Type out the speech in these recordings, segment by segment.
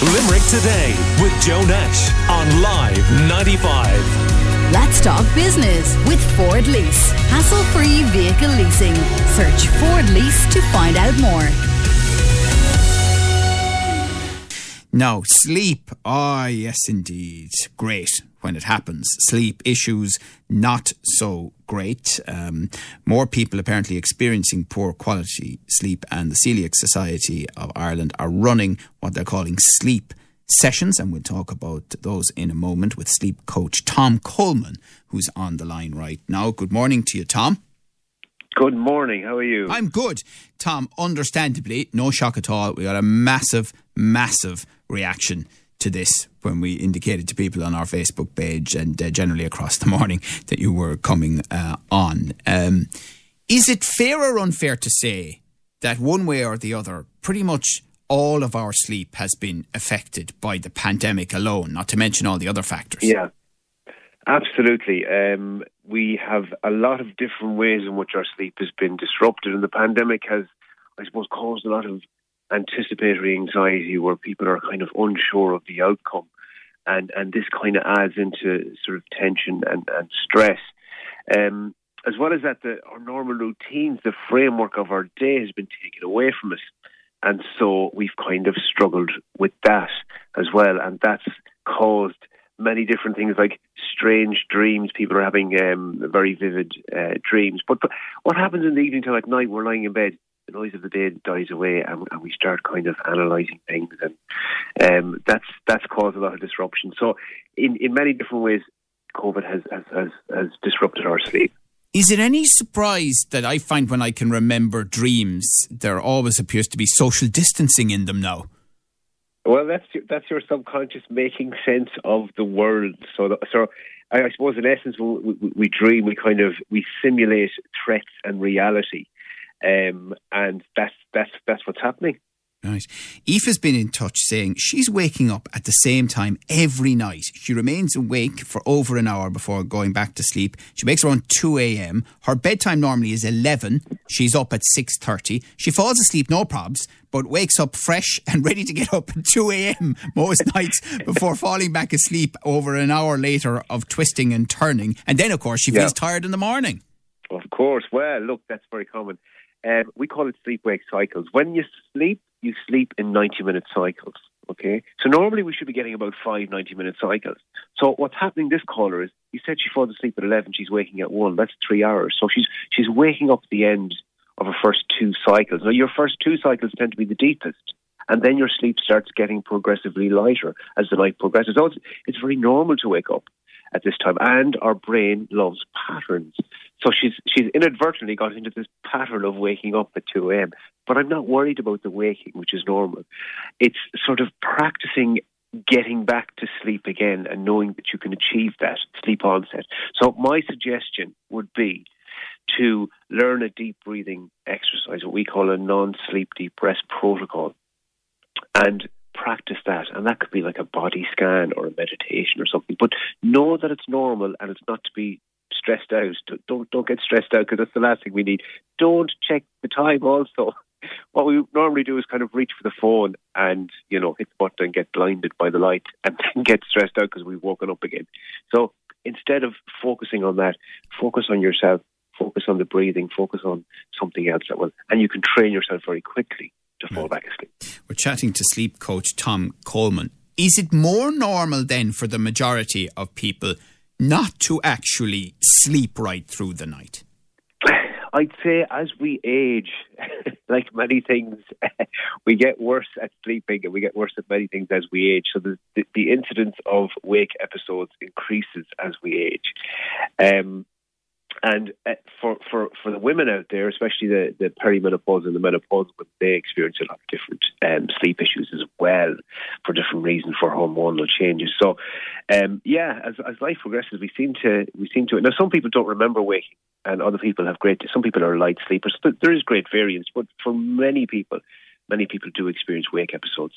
Limerick Today with Joe Nash on Live 95. Let's talk business with Ford Lease. Hassle free vehicle leasing. Search Ford Lease to find out more. Now, sleep. Ah, yes, indeed. Great when it happens. Sleep issues, not so great. Um, more people apparently experiencing poor quality sleep, and the Celiac Society of Ireland are running what they're calling sleep sessions, and we'll talk about those in a moment with sleep coach Tom Coleman, who's on the line right now. Good morning to you, Tom. Good morning. How are you? I'm good. Tom, understandably, no shock at all. We got a massive, massive reaction to this when we indicated to people on our Facebook page and uh, generally across the morning that you were coming uh, on. Um, is it fair or unfair to say that one way or the other, pretty much all of our sleep has been affected by the pandemic alone, not to mention all the other factors? Yeah, absolutely. Um, we have a lot of different ways in which our sleep has been disrupted, and the pandemic has, I suppose, caused a lot of anticipatory anxiety where people are kind of unsure of the outcome. And, and this kind of adds into sort of tension and, and stress. Um, as well as that, the, our normal routines, the framework of our day has been taken away from us. And so we've kind of struggled with that as well. And that's caused many different things like strange dreams. People are having um, very vivid uh, dreams. But, but what happens in the evening time at night, we're lying in bed, the noise of the day dies away and, and we start kind of analysing things and um, that's that's caused a lot of disruption. So in, in many different ways COVID has, has, has, has disrupted our sleep. Is it any surprise that I find when I can remember dreams, there always appears to be social distancing in them now? Well, that's your, that's your subconscious making sense of the world. So, so I, I suppose in essence, we, we, we dream, we kind of we simulate threats and reality. Um, and that's that's that's what's happening. Right. Aoife's been in touch saying she's waking up at the same time every night. She remains awake for over an hour before going back to sleep. She wakes around 2 a.m. Her bedtime normally is 11. She's up at 6.30. She falls asleep, no probs, but wakes up fresh and ready to get up at 2 a.m. most nights before falling back asleep over an hour later of twisting and turning. And then, of course, she feels yeah. tired in the morning. Of course. Well, look, that's very common. Um, we call it sleep wake cycles. When you sleep, you sleep in 90 minute cycles. Okay. So normally we should be getting about five 90 minute cycles. So what's happening this caller is you said she falls asleep at 11, she's waking at 1. That's three hours. So she's, she's waking up at the end of her first two cycles. Now your first two cycles tend to be the deepest. And then your sleep starts getting progressively lighter as the night progresses. So it's, it's very normal to wake up at this time. And our brain loves patterns. So she's she's inadvertently got into this pattern of waking up at 2 a.m. But I'm not worried about the waking, which is normal. It's sort of practicing getting back to sleep again and knowing that you can achieve that sleep onset. So my suggestion would be to learn a deep breathing exercise, what we call a non-sleep deep rest protocol. And practice that, and that could be like a body scan or a meditation or something. But know that it's normal and it's not to be stressed out. Don't don't get stressed out because that's the last thing we need. Don't check the time. Also, what we normally do is kind of reach for the phone and you know hit the button and get blinded by the light and then get stressed out because we've woken up again. So instead of focusing on that, focus on yourself. Focus on the breathing. Focus on something else that will, and you can train yourself very quickly to fall back asleep. We're chatting to sleep coach Tom Coleman. Is it more normal then for the majority of people not to actually sleep right through the night? I'd say as we age, like many things, we get worse at sleeping and we get worse at many things as we age. So the, the, the incidence of wake episodes increases as we age. Um, and uh, for, for, for the women out there, especially the, the perimenopause and the menopause, they experience a lot of different um, sleep issues as well for different reasons for hormonal changes. So, um, yeah, as, as life progresses, we seem to we seem to. Now, some people don't remember waking, and other people have great. Some people are light sleepers. There is great variance, but for many people, many people do experience wake episodes.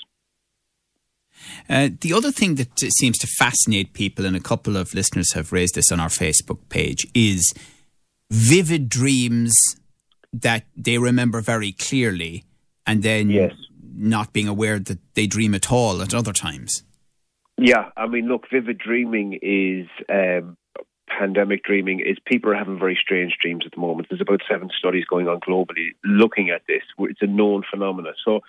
Uh, the other thing that seems to fascinate people, and a couple of listeners have raised this on our Facebook page, is vivid dreams that they remember very clearly, and then yes. not being aware that they dream at all at other times. Yeah, I mean, look, vivid dreaming is um, pandemic dreaming is people are having very strange dreams at the moment. There's about seven studies going on globally looking at this. It's a known phenomenon. So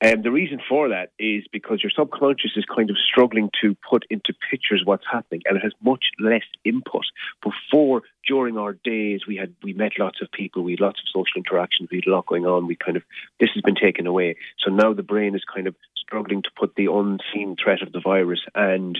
and the reason for that is because your subconscious is kind of struggling to put into pictures what's happening, and it has much less input. Before, during our days, we had we met lots of people, we had lots of social interactions, we had a lot going on. We kind of this has been taken away, so now the brain is kind of struggling to put the unseen threat of the virus and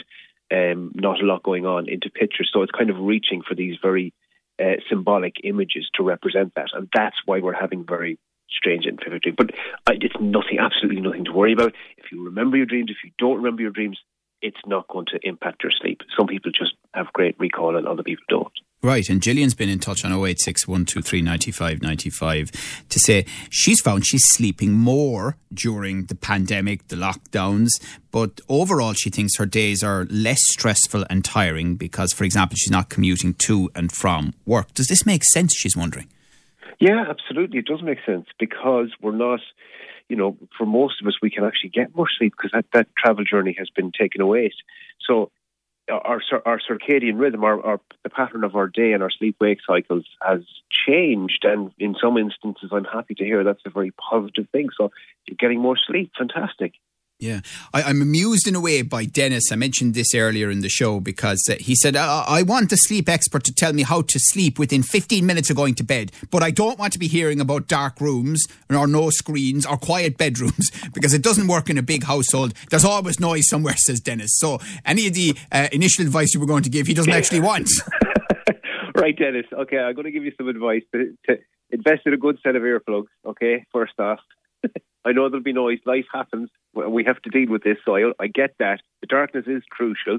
um, not a lot going on into pictures. So it's kind of reaching for these very uh, symbolic images to represent that, and that's why we're having very strange and vivid dream. But it's nothing, absolutely nothing to worry about. If you remember your dreams, if you don't remember your dreams, it's not going to impact your sleep. Some people just have great recall and other people don't. Right, and Gillian's been in touch on 086 95 95 to say she's found she's sleeping more during the pandemic, the lockdowns, but overall she thinks her days are less stressful and tiring because, for example, she's not commuting to and from work. Does this make sense, she's wondering? Yeah, absolutely. It does make sense because we're not, you know, for most of us, we can actually get more sleep because that, that travel journey has been taken away. So our our circadian rhythm, our, our the pattern of our day and our sleep wake cycles has changed, and in some instances, I'm happy to hear that's a very positive thing. So you're getting more sleep, fantastic. Yeah, I, am amused in a way by Dennis. I mentioned this earlier in the show because uh, he said, I-, I want the sleep expert to tell me how to sleep within 15 minutes of going to bed, but I don't want to be hearing about dark rooms or no screens or quiet bedrooms because it doesn't work in a big household. There's always noise somewhere, says Dennis. So, any of the uh, initial advice you were going to give, he doesn't actually want. right, Dennis. Okay, I'm going to give you some advice to, to invest in a good set of earplugs, okay, first off. I know there'll be noise. Life happens. We have to deal with this. So I, get that. The darkness is crucial,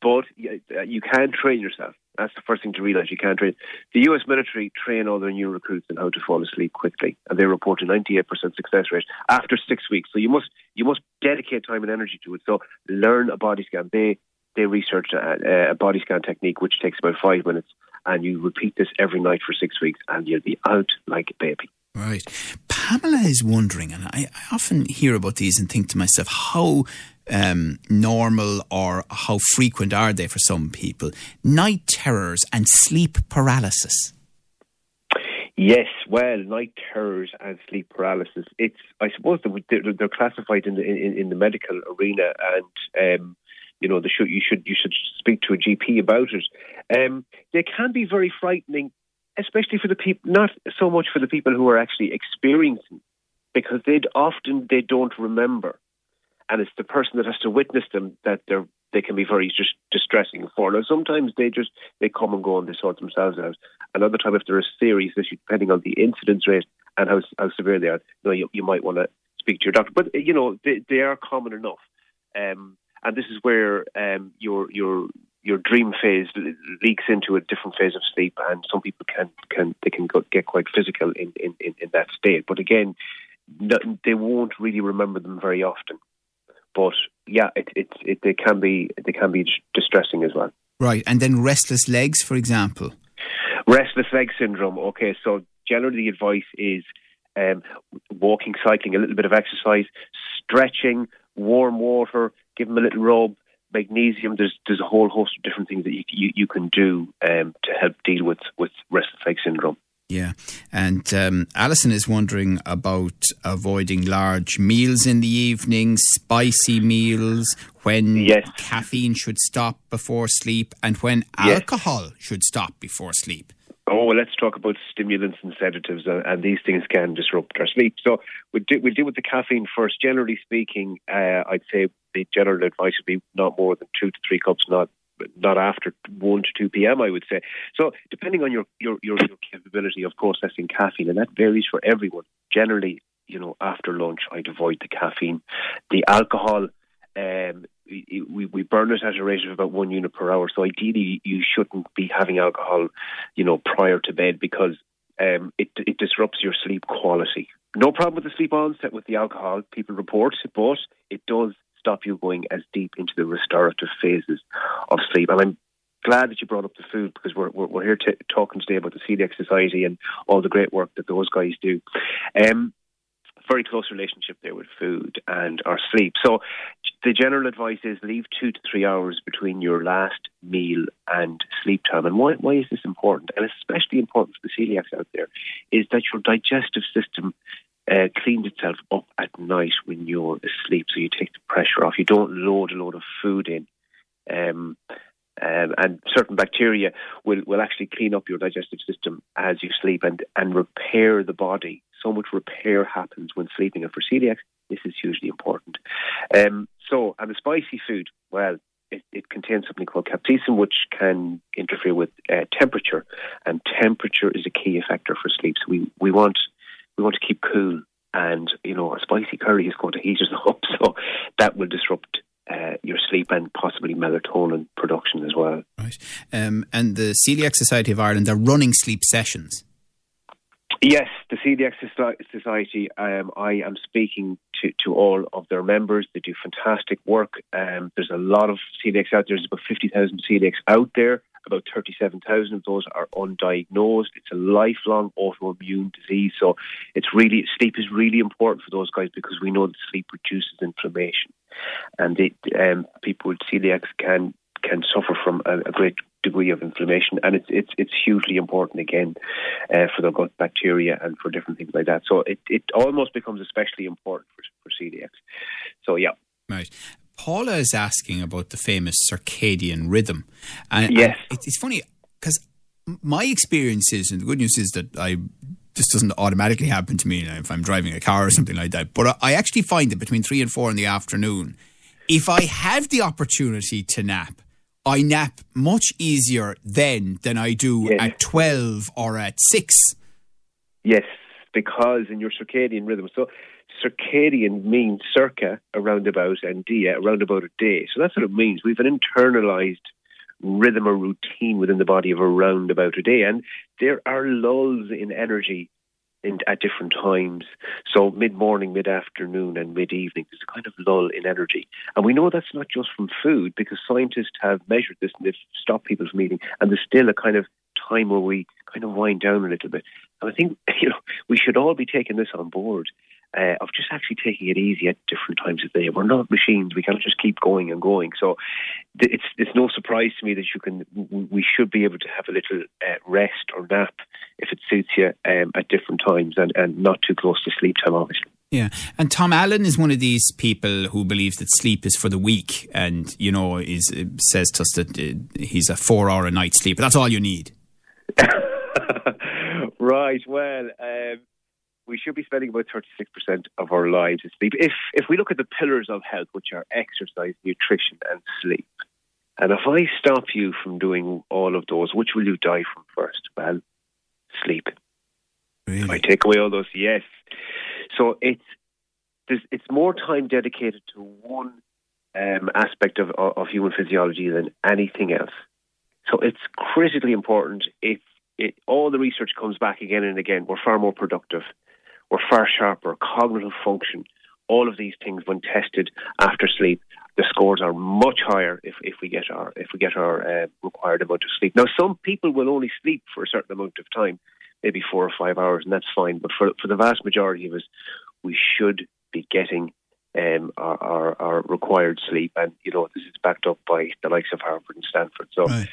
but you, uh, can train yourself. That's the first thing to realize. You can train. The U.S. military train all their new recruits in how to fall asleep quickly, and they report a 98% success rate after six weeks. So you must you must dedicate time and energy to it. So learn a body scan. They they researched a, a body scan technique which takes about five minutes, and you repeat this every night for six weeks, and you'll be out like a baby. Right. Pamela is wondering, and I, I often hear about these and think to myself, how um, normal or how frequent are they for some people? Night terrors and sleep paralysis. Yes, well, night terrors and sleep paralysis. It's, I suppose, they're, they're classified in the in, in, the medical arena, and um, you know, should, you should you should speak to a GP about it. Um, they can be very frightening especially for the people, not so much for the people who are actually experiencing, because they often they don't remember, and it's the person that has to witness them that they're they can be very just distressing for. Now sometimes they just they come and go and they sort themselves out. Another time, if they're a serious issue, depending on the incidence rate and how how severe they are, you know, you, you might want to speak to your doctor. But you know they they are common enough. Um, and this is where um, your your your dream phase leaks into a different phase of sleep, and some people can can they can go, get quite physical in, in, in that state. But again, they won't really remember them very often. But yeah, it, it, it they can be they can be distressing as well. Right, and then restless legs, for example. Restless leg syndrome. Okay, so generally the advice is um, walking, cycling, a little bit of exercise, stretching, warm water, give them a little rub magnesium. There's there's a whole host of different things that you you, you can do um, to help deal with with restless leg syndrome. Yeah, and um, Alison is wondering about avoiding large meals in the evening, spicy meals, when yes. caffeine should stop before sleep, and when yes. alcohol should stop before sleep. Oh, well, let's talk about stimulants and sedatives, uh, and these things can disrupt our sleep. So we'll, do, we'll deal with the caffeine first. Generally speaking, uh, I'd say the general advice would be not more than two to three cups, not not after 1 to 2 p.m., I would say. So, depending on your, your, your, your, capability of processing caffeine, and that varies for everyone. Generally, you know, after lunch, I'd avoid the caffeine. The alcohol, um, we, we burn it at a rate of about one unit per hour. So ideally, you shouldn't be having alcohol, you know, prior to bed because um, it it disrupts your sleep quality. No problem with the sleep onset with the alcohol, people report, but it does stop you going as deep into the restorative phases of sleep. And I'm glad that you brought up the food because we're we're, we're here talking today about the Celiac Society and all the great work that those guys do. Um, very close relationship there with food and our sleep. So the general advice is leave two to three hours between your last meal and sleep time. And why, why is this important? And especially important for the celiacs out there is that your digestive system uh, cleans itself up at night when you're asleep. So you take the pressure off. You don't load a load of food in. Um, um, and certain bacteria will, will actually clean up your digestive system as you sleep and, and repair the body. So much repair happens when sleeping. And for celiacs, this is hugely important. Um, so, and the spicy food, well, it, it, contains something called capsaicin, which can interfere with uh, temperature, and temperature is a key factor for sleep. So we, we want we want to keep cool, and you know a spicy curry is going to heat us up, so that will disrupt uh, your sleep and possibly melatonin production as well. Right, um, and the Celiac Society of Ireland are running sleep sessions. Yes, the Celiac Society. Um, I am speaking to, to all of their members. They do fantastic work. Um, there's a lot of celiacs out there. There's about 50,000 celiacs out there. About 37,000 of those are undiagnosed. It's a lifelong autoimmune disease. So it's really, sleep is really important for those guys because we know that sleep reduces inflammation. And it, um, people with celiacs can can suffer from a, a great degree of inflammation, and it's it's it's hugely important again uh, for the gut bacteria and for different things like that. So it, it almost becomes especially important for for celiacs. So yeah, right. Paula is asking about the famous circadian rhythm, and, yes, and it's funny because my experience is, and the good news is that I this doesn't automatically happen to me if I'm driving a car or something like that. But I actually find that between three and four in the afternoon, if I have the opportunity to nap, I nap much easier then than I do yes. at 12 or at 6. Yes, because in your circadian rhythm. So circadian means circa, around about, and dia, around about a day. So that's what it means. We've an internalized rhythm or routine within the body of around about a day. And there are lulls in energy in, at different times. So mid morning, mid afternoon, and mid evening, there's a kind of lull in energy. And we know that's not just from food because scientists have measured this and they've stopped people from eating. And there's still a kind of time where we kind of wind down a little bit. And I think, you know, we should all be taking this on board uh, of just actually taking it easy at different times of the day. We're not machines; we can't just keep going and going. So it's it's no surprise to me that you can. We should be able to have a little uh, rest or nap if it suits you um, at different times and, and not too close to sleep time, obviously. Yeah, and Tom Allen is one of these people who believes that sleep is for the weak, and you know, is says to us that uh, he's a four-hour a night sleeper. That's all you need. right. Well, um, we should be spending about 36% of our lives in sleep. If, if we look at the pillars of health, which are exercise, nutrition, and sleep, and if I stop you from doing all of those, which will you die from first? Well, sleep. Really? If I take away all those, yes. So it's it's more time dedicated to one um, aspect of, of human physiology than anything else. So it's critically important. If it, all the research comes back again and again, we're far more productive we're far sharper, cognitive function, all of these things when tested after sleep, the scores are much higher if, if we get our if we get our uh, required amount of sleep. Now, some people will only sleep for a certain amount of time, maybe four or five hours, and that's fine. But for for the vast majority of us, we should be getting um, our, our, our, required sleep. And, you know, this is backed up by the likes of Harvard and Stanford. So, right.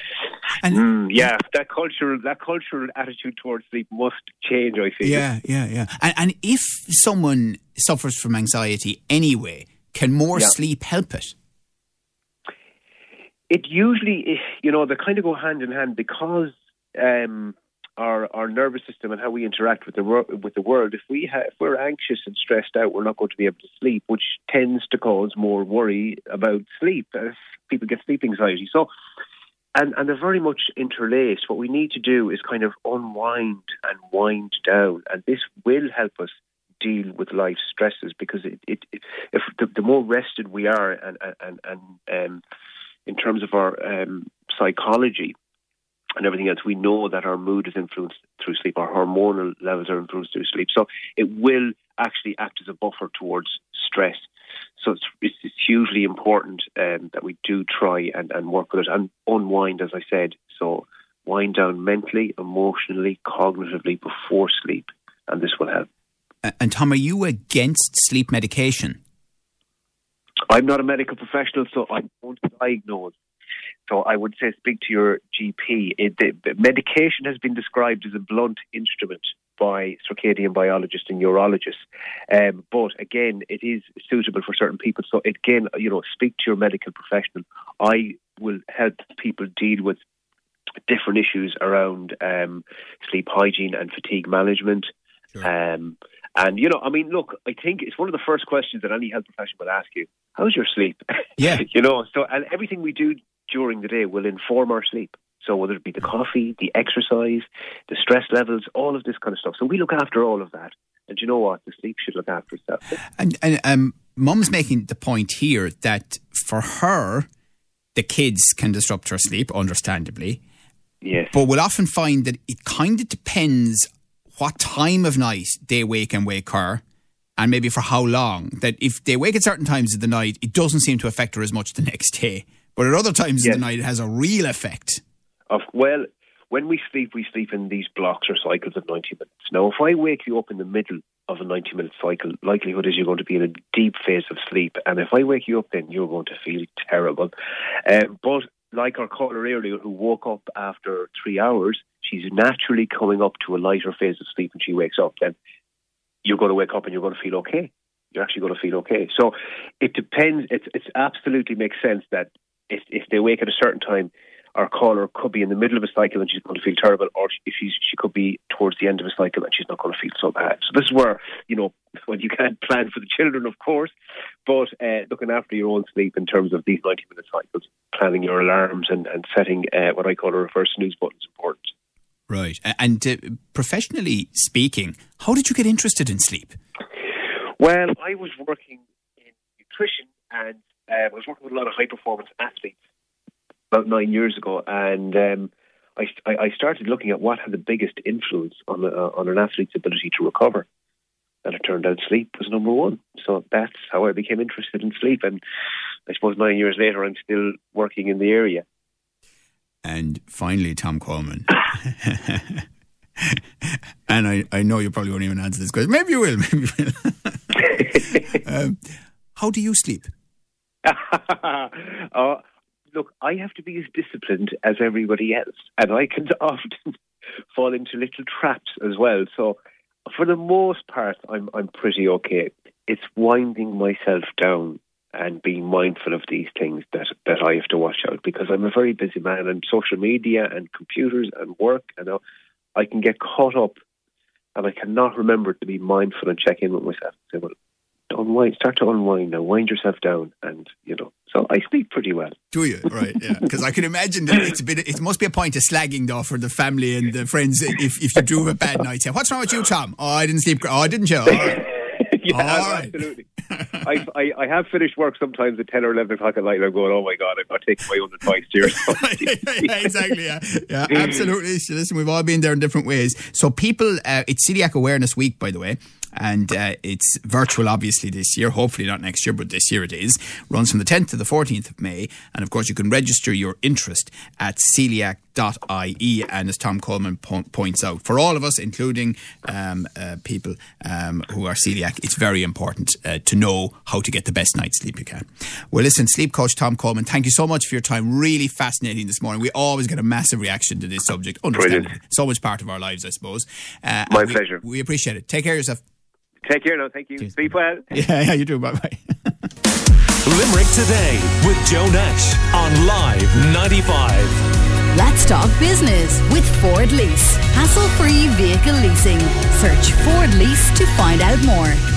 And, mm, yeah, that cultural, that cultural attitude towards sleep must change, I feel. Yeah, yeah, yeah. And, and if someone suffers from anxiety anyway, can more yeah. sleep help it? It usually, you know, they kind of go hand in hand because um, our our nervous system and how we interact with the with the world. If we ha- if we're anxious and stressed out, we're not going to be able to sleep, which tends to cause more worry about sleep as people get sleep anxiety. So, and and they're very much interlaced. What we need to do is kind of unwind and wind down, and this will help us deal with life stresses because it, it, it if the, the, more rested we are and and and um, in terms of our um, psychology and everything else, we know that our mood is influenced through sleep, our hormonal levels are influenced through sleep. So it will actually act as a buffer towards stress. So it's, it's, it's hugely important um, that we do try and, and work with it and unwind, as I said. So wind down mentally, emotionally, cognitively before sleep, and this will help. And Tom, are you against sleep medication? I'm not a medical professional, so I won't diagnose. So I would say speak to your GP. It, the, the medication has been described as a blunt instrument by circadian biologists and neurologists. Um, but again, it is suitable for certain people. So again, you know, speak to your medical professional. I will help people deal with different issues around um, sleep hygiene and fatigue management. Sure. Um, and you know, I mean, look, I think it's one of the first questions that any health professional will ask you: "How's your sleep?" Yeah, you know. So, and everything we do during the day will inform our sleep. So whether it be the coffee, the exercise, the stress levels, all of this kind of stuff. So we look after all of that. And you know what? The sleep should look after itself. And, and um, Mum's making the point here that for her, the kids can disrupt her sleep, understandably. Yes. But we'll often find that it kind of depends what time of night they wake and wake her and maybe for how long. That if they wake at certain times of the night, it doesn't seem to affect her as much the next day. But at other times yes. of the night, it has a real effect. Of well, when we sleep, we sleep in these blocks or cycles of 90 minutes. Now, if I wake you up in the middle of a 90 minute cycle, likelihood is you're going to be in a deep phase of sleep. And if I wake you up, then you're going to feel terrible. Uh, but like our caller earlier who woke up after three hours, she's naturally coming up to a lighter phase of sleep and she wakes up, then you're going to wake up and you're going to feel okay. You're actually going to feel okay. So it depends. It's, it's absolutely makes sense that if, if they wake at a certain time, our caller could be in the middle of a cycle and she's going to feel terrible, or if she's, she could be towards the end of a cycle and she's not going to feel so bad. So this is where you know when you can't plan for the children, of course, but uh, looking after your own sleep in terms of these ninety-minute cycles, planning your alarms and and setting uh, what I call a reverse snooze button is important. Right, and uh, professionally speaking, how did you get interested in sleep? Well, I was working in nutrition and uh, I was working with a lot of high performance athletes about nine years ago, and um, I, I, started looking at what had the biggest influence on, uh, on an athlete's ability to recover. And it turned out sleep was number one. So that's how I became interested in sleep. And I suppose nine years later, I'm still working in the area. And finally, Tom Coleman. and I, I know you probably won't even answer this question. Maybe you will. Maybe you will. um, how do you sleep? uh, look, I have to be as disciplined as everybody else, and I can often fall into little traps as well. So, for the most part, I'm I'm pretty okay. It's winding myself down and being mindful of these things that that I have to watch out because I'm a very busy man, and social media and computers and work, and I can get caught up, and I cannot remember to be mindful and check in with myself and say, well, unwind, start to unwind now, wind yourself down, and you know. So I sleep pretty well. Do you? Right, yeah. Because I can imagine that it's a bit. It must be a point of slagging though for the family and the friends if if you do have a bad night. Say, what's wrong with you, Tom? Oh, I didn't sleep. Oh, didn't you? yeah, absolutely. I, I, I have finished work sometimes at ten or eleven o'clock at night. and I'm going, oh my god, I'm not taking my own advice here. yeah, exactly. Yeah, yeah, absolutely. So listen, we've all been there in different ways. So people, uh, it's Celiac Awareness Week, by the way and uh, it's virtual obviously this year. Hopefully not next year but this year it is. Runs from the 10th to the 14th of May. And of course you can register your interest at celiac.ie and as Tom Coleman po- points out for all of us including um, uh, people um, who are celiac it's very important uh, to know how to get the best night's sleep you can. Well listen sleep coach Tom Coleman thank you so much for your time. Really fascinating this morning. We always get a massive reaction to this subject. Understandably. So much part of our lives I suppose. Uh, my pleasure. we appreciate it. Take care of yourself Take care now. Thank you. Cheers. Sleep well. Yeah, yeah, you too. Bye bye. Limerick today with Joe Nash on Live 95. Let's talk business with Ford Lease. Hassle free vehicle leasing. Search Ford Lease to find out more.